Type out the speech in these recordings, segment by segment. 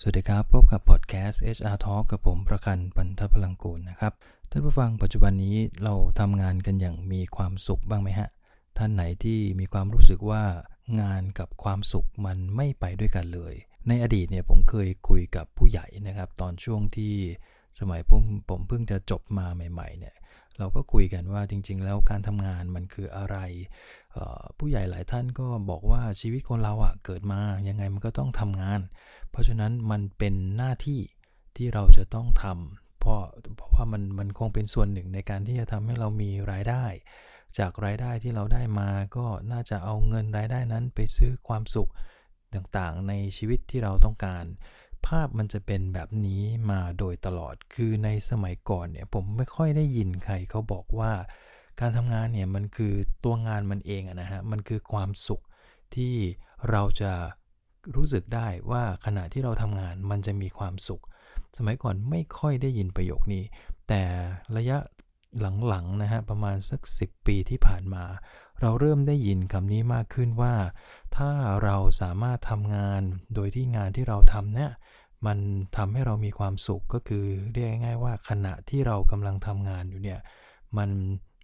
สวัสดีครับ พบกับพอดแคสต์ HR Talk กับผมประคันปันทพลังกูลนะครับ ท่านผู้ฟังปัจจุบันนี้เราทำงานกันอย่างมีความสุขบ้างไหมฮะ ท่านไหนที่มีความรู้สึกว่างานกับความสุขมันไม่ไปด้วยกันเลย ในอดีตเนี่ยผมเคยคุยกับผู้ใหญ่นะครับ ตอนช่วงที่สมัยผมผมเพิ่งจะจบมาใหม่ๆเนี่ย เราก็คุยกันว่าจริง ๆ แล้วการทำงานมันคืออะไรผู้ใหญ่หลายท่านก็บอกว่าชีวิตคนเราอะ่ะเกิดมายังไงมันก็ต้องทำงาน เพราะฉะนั้นมันเป็นหน้าที่ที่เราจะต้องทำเพราะเพราะว่ามันมันคงเป็นส่วนหนึ่งในการที่จะทำให้เรามีรายได้ จากรายได้ที่เราได้มาก็น่าจะเอาเงินรายได้นั้นไปซื้อความสุขต่างๆ ในชีวิตที่เราต้องการ ภาพมันจะเป็นแบบนี้มาโดยตลอด คือในสมัยก่อนเนี่ยผมไม่ค่อยได้ยินใครเขาบอกว่า การทำงานเนี่ยมันคือตัวงานมันเองนะฮะ มันคือความสุขที่เราจะรู้สึกได้ว่าขณะที่เราทำงานมันจะมีความสุข สมัยก่อนไม่ค่อยได้ยินประโยคนี้ แต่ระยะหลังๆนะฮะประมาณสัก 10 ปีที่ผ่านมา เราเริ่มได้ยินคำนี้มากขึ้นว่า ถ้าเราสามารถทำงานโดยที่งานที่เราทำเนี่ยมันทำให้เรามีความสุขก็คือเรียกง่ายๆว่าขณะที่เรากำลังทำงานอยู่เนี่ยมัน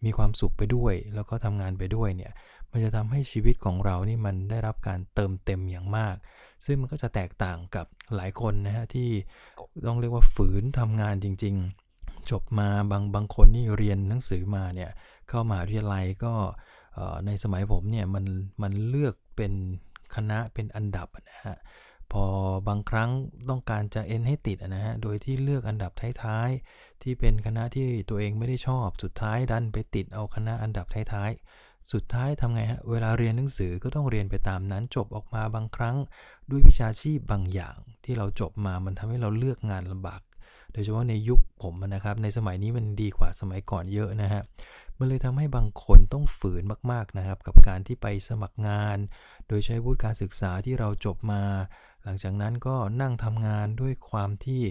มีความสุขไปด้วย แล้วก็ทำงานไปด้วยเนี่ยมันจะทำให้ชีวิตของเรานี่มันได้รับการเติมเต็มอย่างมาก ซึ่งมันก็จะแตกต่างกับหลายคนนะฮะที่ต้องเรียกว่าฝืนทำงานจริง ๆ จบมาบางบางคนนี่เรียนหนังสือมาเนี่ยเข้ามหาวิทยาลัยก็ ในสมัยผมเนี่ยมันมันเลือกเป็นคณะเป็นอันดับนะฮะพอบางครั้งต้องการจะเอ็นให้ติดนะฮะ โดยที่เลือกอันดับท้ายๆ ที่เป็นคณะที่ตัวเองไม่ได้ชอบ สุดท้ายดันไปติดเอาคณะอันดับท้ายๆ สุดท้ายทำไงฮะ เวลาเรียนหนังสือก็ต้องเรียนไปตามนั้นจบออกมาบางครั้ง ด้วยวิชาชีพบางอย่าง ที่เราจบมามันทำให้เราเลือกงานลำบาก โดยเฉพาะในยุคผมนะครับ ในสมัยนี้มันดีกว่าสมัยก่อนเยอะนะฮะ มันเลยทำให้บางคนต้องฝืนมากๆนะครับ กับการที่ไปสมัครงาน โดยใช้วุฒิการศึกษาที่เราจบมา หลังจากนั้นก็นั่งทำงานด้วยความที่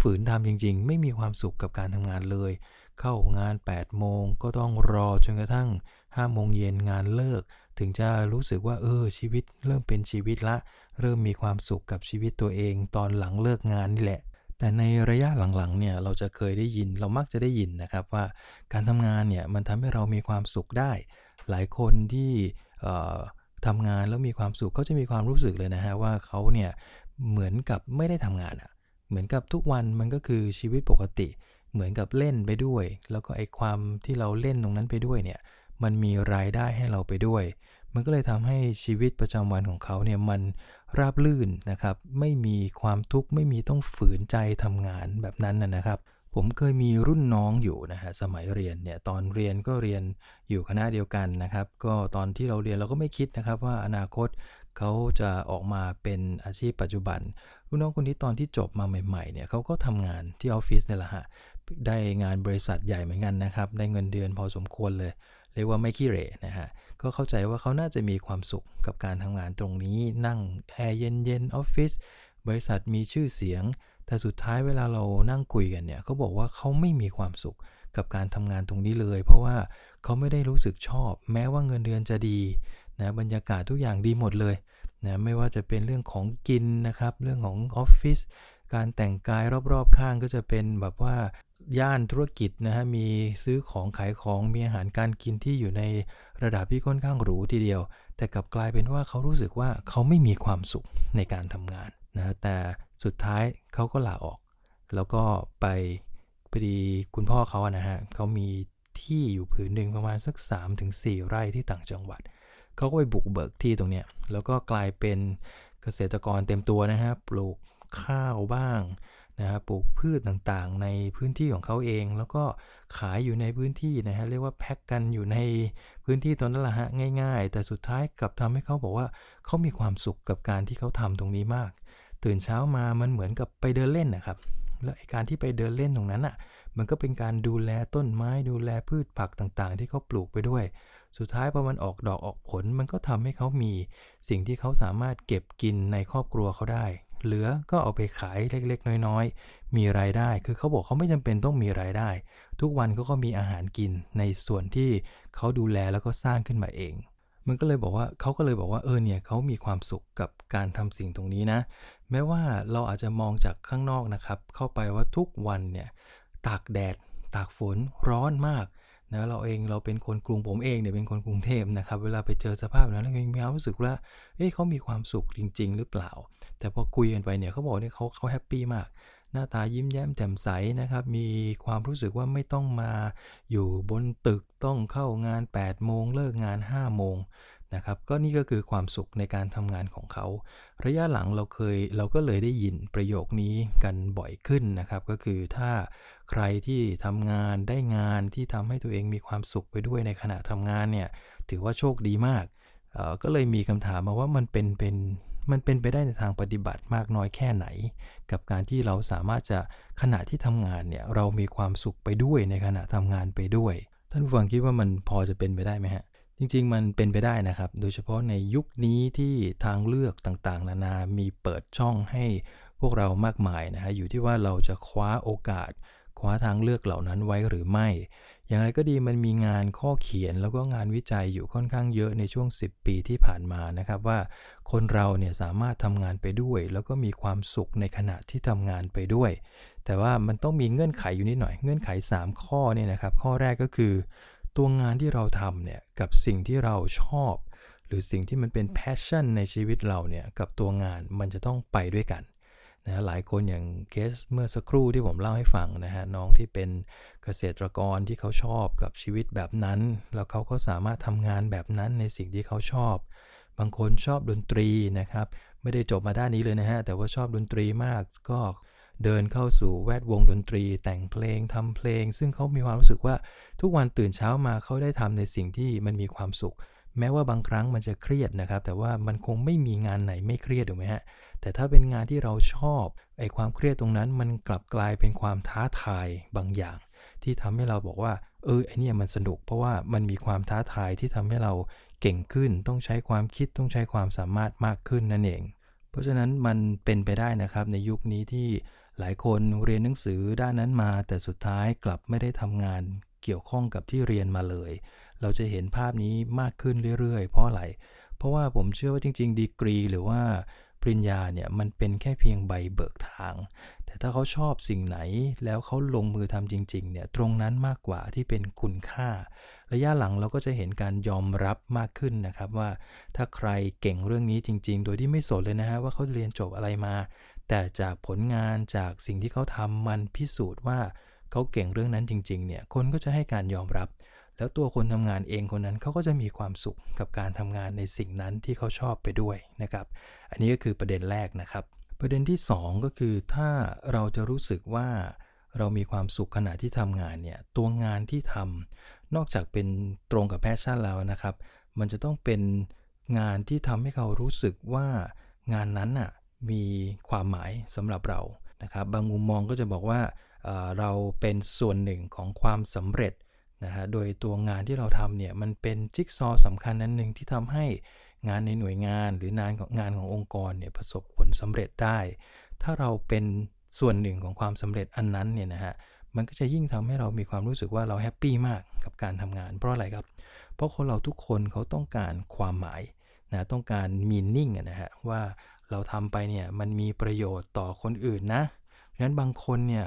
ฝืนทำจริง ๆ ไม่มีความสุขกับการทำงานเลย เข้างาน 8 โมงก็ต้องรอจนกระทั่ง5โมงเย็นงานเลิก ถึงจะรู้สึกว่าเออชีวิตเริ่มเป็นชีวิตละ เริ่มมีความสุขกับชีวิตตัวเอง ตอนหลังเลิกงานนี่แหละ แต่ในระยะหลังๆเนี่ยเราจะเคยได้ยินเรามักจะได้ยินนะครับว่าการทำงานเนี่ยมันทำให้เรามีความสุขได้ หลายคนที่ทำงานแล้วมีความสุขเขาจะมีความรู้สึกเลยนะฮะว่าเขาเนี่ยเหมือนกับไม่ได้ทำงานอะ่ะเหมือนกับทุกวันมันก็คือชีวิตปกติ เหมือนกับเล่นไปด้วย แล้วก็ไอความที่เราเล่นตรงนั้นไปด้วยเนี่ยมันมีรายได้ให้เราไปด้วย มันก็เลยทำให้ชีวิตประจำวันของเขาเนี่ยมันราบลื่นนะครับ ไม่มีความทุกข์ไม่มีต้องฝืนใจทำงานแบบนั้นนะครับ ผมเคยมีรุ่นน้องอยู่นะฮะสมัยเรียนเนี่ยตอนเรียนก็เรียนอยู่คณะเดียวกันนะครับ ก็ตอนที่เราเรียนเราก็ไม่คิดนะครับว่าอนาคตเขาจะออกมาเป็นอาชีพปัจจุบัน รุ่นน้องคนนี้ตอนที่จบมาใหม่ๆเนี่ยเขาก็ทำงานที่ออฟฟิศนี่แหละฮะได้งานบริษัทใหญ่เหมือนกันนะครับได้เงินเดือนพอสมควรเลย เรียกว่าไม่ขี้เหร่นะฮะ ก็เข้าใจว่าเขาน่าจะมีความสุขกับการทำงานตรงนี้ นั่งแอร์เย็นๆออฟฟิศบริษัทมีชื่อเสียง แต่สุดท้ายเวลาเรานั่งคุยกันเนี่ยเขาบอกว่าเขาไม่มีความสุขกับการทำงานตรงนี้เลย เพราะว่าเขาไม่ได้รู้สึกชอบ แม้ว่าเงินเดือนจะดีนะบรรยากาศทุกอย่างดีหมดเลยนะไม่ว่าจะเป็นเรื่องของกินนะครับ เรื่องของออฟฟิศการแต่งกายรอบๆข้างก็จะเป็นแบบว่า ย่านธุรกิจนะฮะมีซื้อของขายของมีอาหารการกินที่อยู่ในระดับที่ค่อนข้างหรูทีเดียว แต่กลับกลายเป็นว่าเขารู้สึกว่าเขาไม่มีความสุขในการทำงานนะแต่สุดท้ายเขาก็ลาออก แล้วก็ไปพอดีคุณพ่อเขานะฮะเขามีที่อยู่ผืนหนึ่งประมาณสัก 3-4 ไร่ที่ต่างจังหวัดเขาก็ไปบุกเบิกที่ตรงเนี้ยแล้วก็กลายเป็นเกษตรกรเต็มตัวนะฮะปลูกข้าวบ้าง นะฮะปลูกพืชต่างๆ ในพื้นที่ของเขาเอง แล้วก็ขายอยู่ในพื้นที่นะฮะเรียกว่าแพ็กกันอยู่ในพื้นที่ตรงนั้นละฮะง่าย ๆ แต่สุดท้ายกลับทำให้เขาบอกว่าเขามีความสุขกับการที่เขาทำตรงนี้มาก ตื่นเช้ามามันเหมือนกับไปเดินเล่นนะครับแล้วการที่ไปเดินเล่นตรงนั้นอะ มันก็เป็นการดูแลต้นไม้ดูแลพืชผักต่างๆ ที่เขาปลูกไปด้วย สุดท้ายพอมันออกดอกออกผล มันก็ทำให้เขามีสิ่งที่เขาสามารถเก็บกินในครอบครัวเขาได้ เหลือก็เอาไปขายเล็กๆ น้อยๆ มีรายได้ คือเขาบอกเขาไม่จำเป็นต้องมีรายได้ ทุกวันเขาก็มีอาหารกินในส่วนที่เขาดูแลแล้วก็สร้างขึ้นมาเอง มันก็เลยบอกว่าเขาก็เลยบอกว่าเออเนี่ยเขามีความสุขกับการทำสิ่งตรงนี้นะ แม้ว่าเราอาจจะมองจากข้างนอกนะครับ เข้าไปว่าทุกวันเนี่ยตากแดด ตากฝนร้อนมาก นะเราเองเราเป็นคนกรุงผมเองเนี่ยเป็นคนกรุงเทพนะครับเวลาไปเจอสภาพนั้นเรามีความรู้สึกว่าเอ้เขามีความสุขจริง ๆ หรือเปล่า แต่พอคุยกันไปเนี่ยเขาบอกเนี่ยเขาเขา happy มาก หน้าตายิ้มแย้มแจ่มใสนะครับมีความรู้สึกว่าไม่ต้องมาอยู่บนตึกต้องเข้างาน8โมงเลิกงาน5โมง นะครับก็นี่ก็คือความสุขในการทำงานของเขา ระยะหลังเราเคยเราก็เลยได้ยินประโยคนี้กันบ่อยขึ้นนะครับ ก็คือถ้าใครที่ทำงานได้งานที่ทำให้ตัวเองมีความสุขไปด้วยในขณะทำงานเนี่ยถือว่าโชคดีมากก็เลยมีคำถามมาว่ามันเป็นเป็นมันเป็นไปได้ในทางปฏิบัติมากน้อยแค่ไหน กับการที่เราสามารถจะขณะที่ทำงานเนี่ยเรามีความสุขไปด้วยในขณะทำงานไปด้วย ท่านผู้ฟังคิดว่ามันพอจะเป็นไปได้ไหมฮะ จริงๆ มันเป็นไปได้นะครับ โดยเฉพาะในยุคนี้ที่ทางเลือกต่างๆ นานา มีเปิดช่องให้พวกเรามากมายนะฮะ อยู่ที่ว่าเราจะคว้าโอกาส คว้าทางเลือกเหล่านั้นไว้หรือไม่ อย่างไรก็ดีมันมีงานข้อเขียนแล้วก็งานวิจัยอยู่ค่อนข้างเยอะในช่วง 10 ปีที่ผ่านมานะครับว่าคนเราเนี่ยสามารถทำงานไปด้วย แล้วก็มีความสุขในขณะที่ทำงานไปด้วย แต่ว่ามันต้องมีเงื่อนไขอยู่นิดหน่อย เงื่อนไข 3 ข้อเนี่ยนะครับ ข้อแรกก็คือ ตัวงานที่เราทำเนี่ยกับสิ่งที่เราชอบ หรือสิ่งที่มันเป็น passion ในชีวิตเราเนี่ยกับตัวงานมันจะต้องไปด้วยกันนะหลายคนอย่างเคสเมื่อสักครู่ที่ผมเล่าให้ฟังนะฮะน้องที่เป็นเกษตรกรที่เขาชอบกับชีวิตแบบนั้น แล้วเขาก็สามารถทำงานแบบนั้นในสิ่งที่เขาชอบ บางคนชอบดนตรีนะครับ ไม่ได้จบมาด้านนี้เลยนะฮะแต่ว่าชอบดนตรีมากก็ เดินเข้าสู่แวดวงดนตรี แต่งเพลงทำเพลง ซึ่งเขามีความรู้สึกว่าทุกวันตื่นเช้ามาเขาได้ทำในสิ่งที่มันมีความสุข แม้ว่าบางครั้งมันจะเครียดนะครับ แต่ว่ามันคงไม่มีงานไหนไม่เครียดถูกไหมฮะแต่ถ้าเป็นงานที่เราชอบไอ้ความเครียดตรงนั้น มันกลับกลายเป็นความท้าทายบางอย่าง ที่ทำให้เราบอกว่า เออไอเนี่ยมันสนุก เพราะว่ามันมีความท้าทายที่ทำให้เราเก่งขึ้น ต้องใช้ความคิดต้องใช้ความสามารถมากขึ้นนั่นเอง เพราะฉะนั้นมันเป็นไปได้นะครับในยุคนี้ที่ หลายคนเรียนหนังสือด้านนั้นมา แต่สุดท้ายกลับไม่ได้ทำงานเกี่ยวข้องกับที่เรียนมาเลย เราจะเห็นภาพนี้มากขึ้นเรื่อยๆ เพราะอะไร เพราะว่าผมเชื่อว่าจริง ๆ ดีกรีหรือว่าปริญญาเนี่ยมันเป็นแค่เพียงใบเบิกทาง แต่ถ้าเขาชอบสิ่งไหนแล้วเขาลงมือทำจริง ๆ เนี่ยตรงนั้นมากกว่าที่เป็นคุณค่า ระยะหลังเราก็จะเห็นการยอมรับมากขึ้นนะครับว่าถ้าใครเก่งเรื่องนี้จริง ๆ โดยที่ไม่สนเลยนะฮะว่าเขาเรียนจบอะไรมา แต่จากผลงานจากสิ่งที่เขาทำมันพิสูจน์ว่าเขาเก่งเรื่องนั้นจริง ๆ เนี่ยคนก็จะให้การยอมรับ แล้วตัวคนทำงานเองคนนั้นเขาก็จะมีความสุขกับการทำงานในสิ่งนั้นที่เขาชอบไปด้วยนะครับ อันนี้ก็คือประเด็นแรกนะครับ ประเด็นที่ 2 ก็คือถ้าเราจะรู้สึกว่าเรามีความสุขขณะที่ทำงานเนี่ยตัวงานที่ทำนอกจากเป็นตรงกับแพชชั่นแล้วนะครับ มันจะต้องเป็นงานที่ทำให้เขารู้สึกว่างานนั้นอะมีความหมายสำหรับเรานะครับบางมุมมองก็จะบอกว่าเราเป็นส่วนหนึ่งของความสำเร็จนะฮะโดยตัวงานที่เราทำเนี่ยมันเป็นจิ๊กซอสำคัญนั้นหนึ่งที่ทำให้ งานในหน่วยงานหรืองานของงานขององค์กรเนี่ยประสบผลสำเร็จได้ ถ้าเราเป็นส่วนหนึ่งของความสำเร็จอันนั้นเนี่ยนะฮะมันก็จะยิ่งทำให้เรามีความรู้สึกว่าเราแฮปปี้มากกับการทำงาน เพราะอะไรครับ เพราะคนเราทุกคนเขาต้องการความหมายนะต้องการมีนิ่งนะฮะว่าเราทำไปเนี่ยมันมีประโยชน์ต่อคนอื่นนะเพราะฉะนั้นบางคนเนี่ย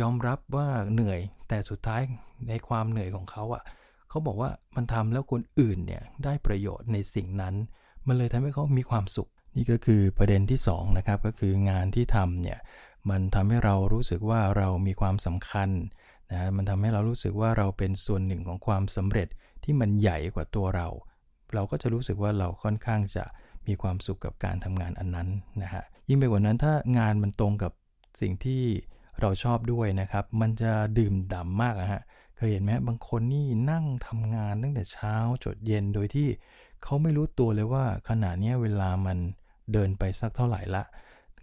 ยอมรับว่าเหนื่อยแต่สุดท้ายในความเหนื่อยของเขาอะ่ะ เขาบอกว่ามันทำแล้วคนอื่นเนี่ยได้ประโยชน์ในสิ่งนั้น มันเลยทำให้เขามีความสุข นี่ก็คือประเด็นที่2นะครับก็คืองานที่ทำเนี่ยมันทำให้เรารู้สึกว่าเรามีความสำคัญนะมันทำให้เรารู้สึกว่าเราเป็นส่วนหนึ่งของความสำเร็จที่มันใหญ่กว่าตัวเรา เราก็จะรู้สึกว่าเราค่อนข้างจะมีความสุขกับการทำงานอันนั้นนะฮะยิ่งไปกว่านั้นถ้างานมันตรงกับสิ่งที่เราชอบด้วยนะครับ มันจะดื่มด่ำมากอะฮะ เคยเห็นไหมบางคนนี่นั่งทำงานตั้งแต่เช้าจดเย็นโดยที่เขาไม่รู้ตัวเลยว่าขณะนี้เวลามันเดินไปสักเท่าไหร่ละ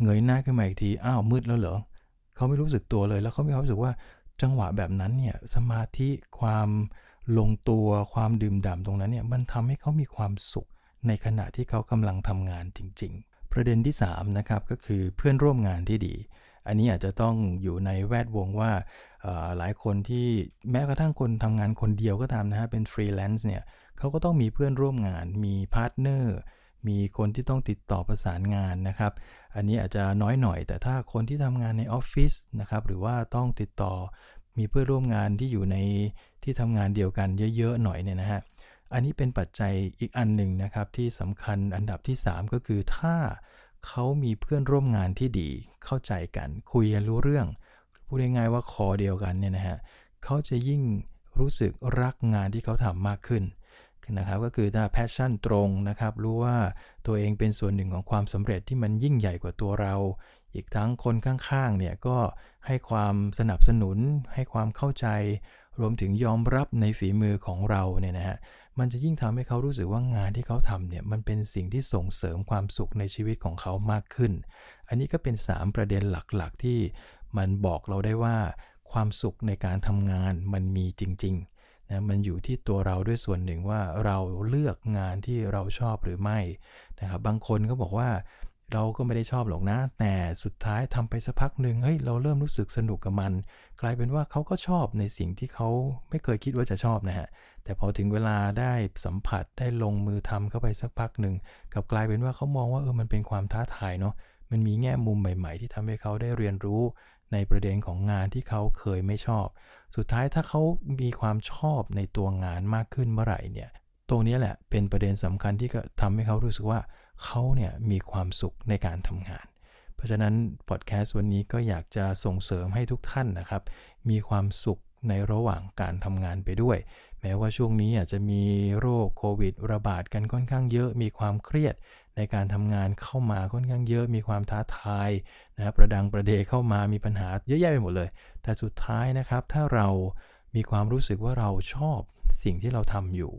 เงยหน้าขึ้นมาอีกทีอ้าวมืดแล้วเหรอเขาไม่รู้สึกตัวเลย แล้วเขาไมีความรู้สึกว่าจังหวะแบบนั้นเนี่ยสมาธิความลงตัวความดื่มด่ำตรงนั้นเนี่ยมันทำให้เขามีความสุขในขณะที่เขากำลังทำงานจริง ๆ ประเด็นที่3นะครับก็คือเพื่อนร่วมงานที่ดี อันนี้อาจจะต้องอยู่ในแวดวงว่าหลายคนที่แม้กระทั่งคนทำงานคนเดียวก็ตามนะฮะเป็นฟรีแลนซ์เนี่ยเขาก็ต้องมีเพื่อนร่วมงาน มี partner มีคนที่ต้องติดต่อประสานงานนะครับ อันนี้อาจจะน้อยหน่อย แต่ถ้าคนที่ทำงานในออฟฟิศนะครับหรือว่าต้องติดต่อมีเพื่อนร่วมงานที่อยู่ในที่ทำงานเดียวกันเยอะๆหน่อยเนี่ยนะฮะอันนี้เป็นปัจจัยอีกอันหนึ่งนะครับที่สำคัญอันดับที่ 3 ก็คือถ้า เขามีเพื่อนร่วมงานที่ดีเข้าใจกัน คุยกันรู้เรื่อง พูดง่ายๆว่าคอเดียวกันเนี่ยนะฮะเขาจะยิ่งรู้สึกรักงานที่เขาทำมากขึ้นนะครับก็คือถ้าแพชชั่นตรงนะครับรู้ว่าตัวเองเป็นส่วนหนึ่งของความสำเร็จที่มันยิ่งใหญ่กว่าตัวเรา อีกทั้งคนข้างๆเนี่ยก็ให้ความสนับสนุน ให้ความเข้าใจ รวมถึงยอมรับในฝีมือของเราเนี่ยนะฮะมันจะยิ่งทำให้เขารู้สึกว่างานที่เขาทำเนี่ยมันเป็นสิ่งที่ส่งเสริมความสุขในชีวิตของเขามากขึ้น อันนี้ก็เป็น 3 ประเด็นหลักๆ ที่มันบอกเราได้ว่า ความสุขในการทำงานมันมีจริงๆนะมันอยู่ที่ตัวเราด้วยส่วนหนึ่งว่าเราเลือกงานที่เราชอบหรือไม่นะครับบางคนก็บอกว่า เราก็ไม่ได้ชอบหรอกนะ แต่สุดท้ายทำไปสักพักหนึ่งเฮ้ยเราเริ่มรู้สึกสนุกกับมัน กลายเป็นว่าเขาก็ชอบในสิ่งที่เขาไม่เคยคิดว่าจะชอบนะฮะ แต่พอถึงเวลาได้สัมผัสได้ลงมือทำเข้าไปสักพักหนึ่งกับกลายเป็นว่าเขามองว่าเออมันเป็นความท้าทายเนาะมันมีแง่มุมใหม่ ๆ ที่ทำให้เขาได้เรียนรู้ในประเด็นของงานที่เขาเคยไม่ชอบ สุดท้ายถ้าเขามีความชอบในตัวงานมากขึ้นเมื่อไหร่เนี่ย ตรงนี้แหละเป็นประเด็นสำคัญที่ทำให้เขารู้สึกว่า เขาเนี่ยมีความสุขในการทำงาน เพราะฉะนั้นพอดแคสต์วันนี้ก็อยากจะส่งเสริมให้ทุกท่านนะครับ มีความสุขในระหว่างการทำงานไปด้วย แม้ว่าช่วงนี้อาจจะมีโรคโควิด ระบาดกันค่อนข้างเยอะ มีความเครียดในการทำงานเข้ามาค่อนข้างเยอะ มีความท้าทายนะรประดังประเดเข้ามามีปัญหาเยอะแยะไปหมดเลย แต่สุดท้ายนะครับถ้าเรามีความรู้สึกว่าเราชอบสิ่งที่เราทำอยู่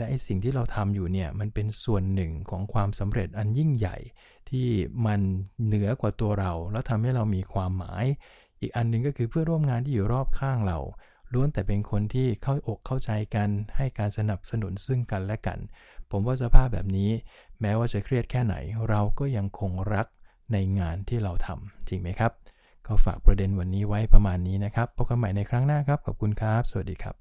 และไอสิ่งที่เราทำอยู่เนี่ยมันเป็นส่วนหนึ่งของความสำเร็จอันยิ่งใหญ่ที่มันเหนือกว่าตัวเรา แล้วทำให้เรามีความหมาย อีกอันนึงก็คือเพื่อร่วมงานที่อยู่รอบข้างเราล้วนแต่เป็นคนที่เข้าอกเข้าใจกัน ให้การสนับสนุนซึ่งกันและกัน ผมว่าสภาพแบบนี้แม้ว่าจะเครียดแค่ไหน เราก็ยังคงรักในงานที่เราทำจริงไหมครับ ก็ฝากประเด็นวันนี้ไว้ประมาณนี้นะครับพบกันใหม่ในครั้งหน้าครับขอบคุณครับ สวัสดีครับ